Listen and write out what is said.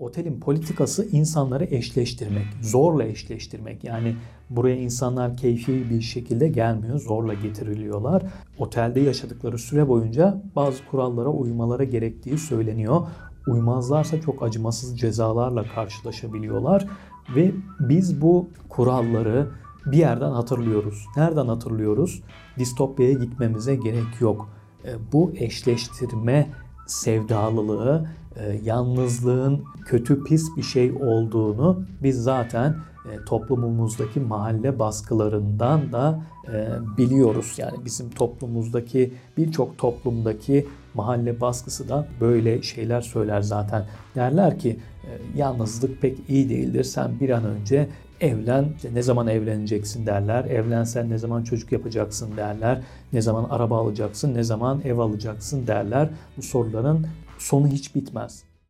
Otelin politikası insanları eşleştirmek, zorla eşleştirmek. Yani buraya insanlar keyfi bir şekilde gelmiyor, zorla getiriliyorlar. Otelde yaşadıkları süre boyunca bazı kurallara uymaları gerektiği söyleniyor. Uymazlarsa çok acımasız cezalarla karşılaşabiliyorlar ve biz bu kuralları bir yerden hatırlıyoruz. Nereden hatırlıyoruz? Distopya'ya gitmemize gerek yok. E, Bu eşleştirme sevdalılığı, e, yalnızlığın kötü pis bir şey olduğunu biz zaten toplumumuzdaki mahalle baskılarından da e, biliyoruz. Yani bizim toplumumuzdaki birçok toplumdaki mahalle baskısı da böyle şeyler söyler zaten. Derler ki e, yalnızlık pek iyi değildir. Sen bir an önce evlen. Ne zaman evleneceksin derler. Evlensen ne zaman çocuk yapacaksın derler. Ne zaman araba alacaksın, ne zaman ev alacaksın derler. Bu soruların sonu hiç bitmez.